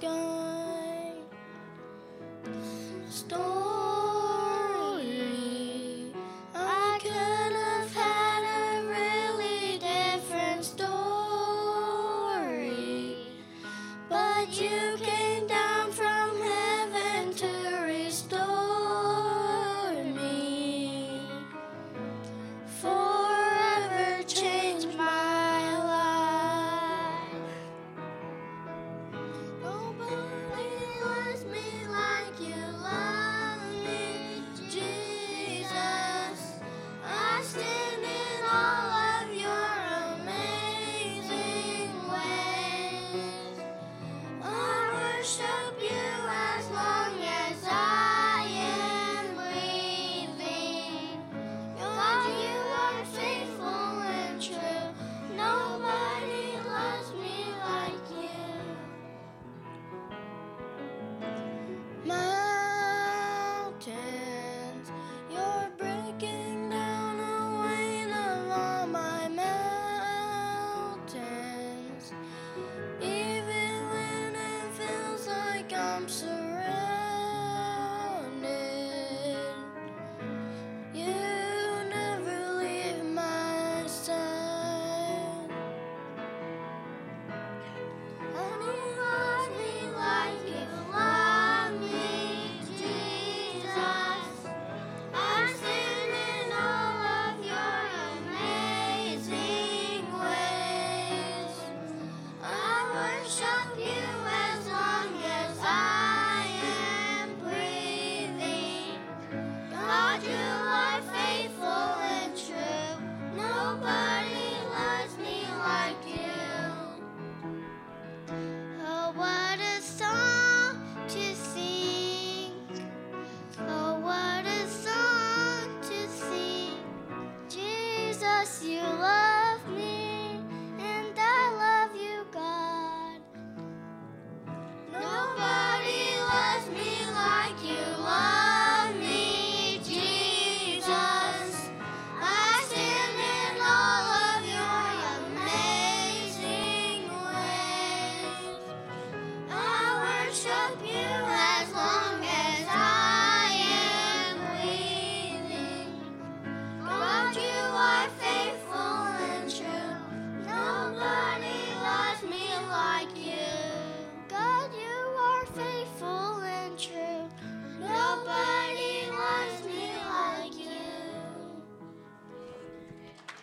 sky. Story. I could have had a really different story, but you. Can Jesus, you love me, and I love you, God. Nobody loves me like you love me, Jesus. I stand in all of your amazing ways. I worship you.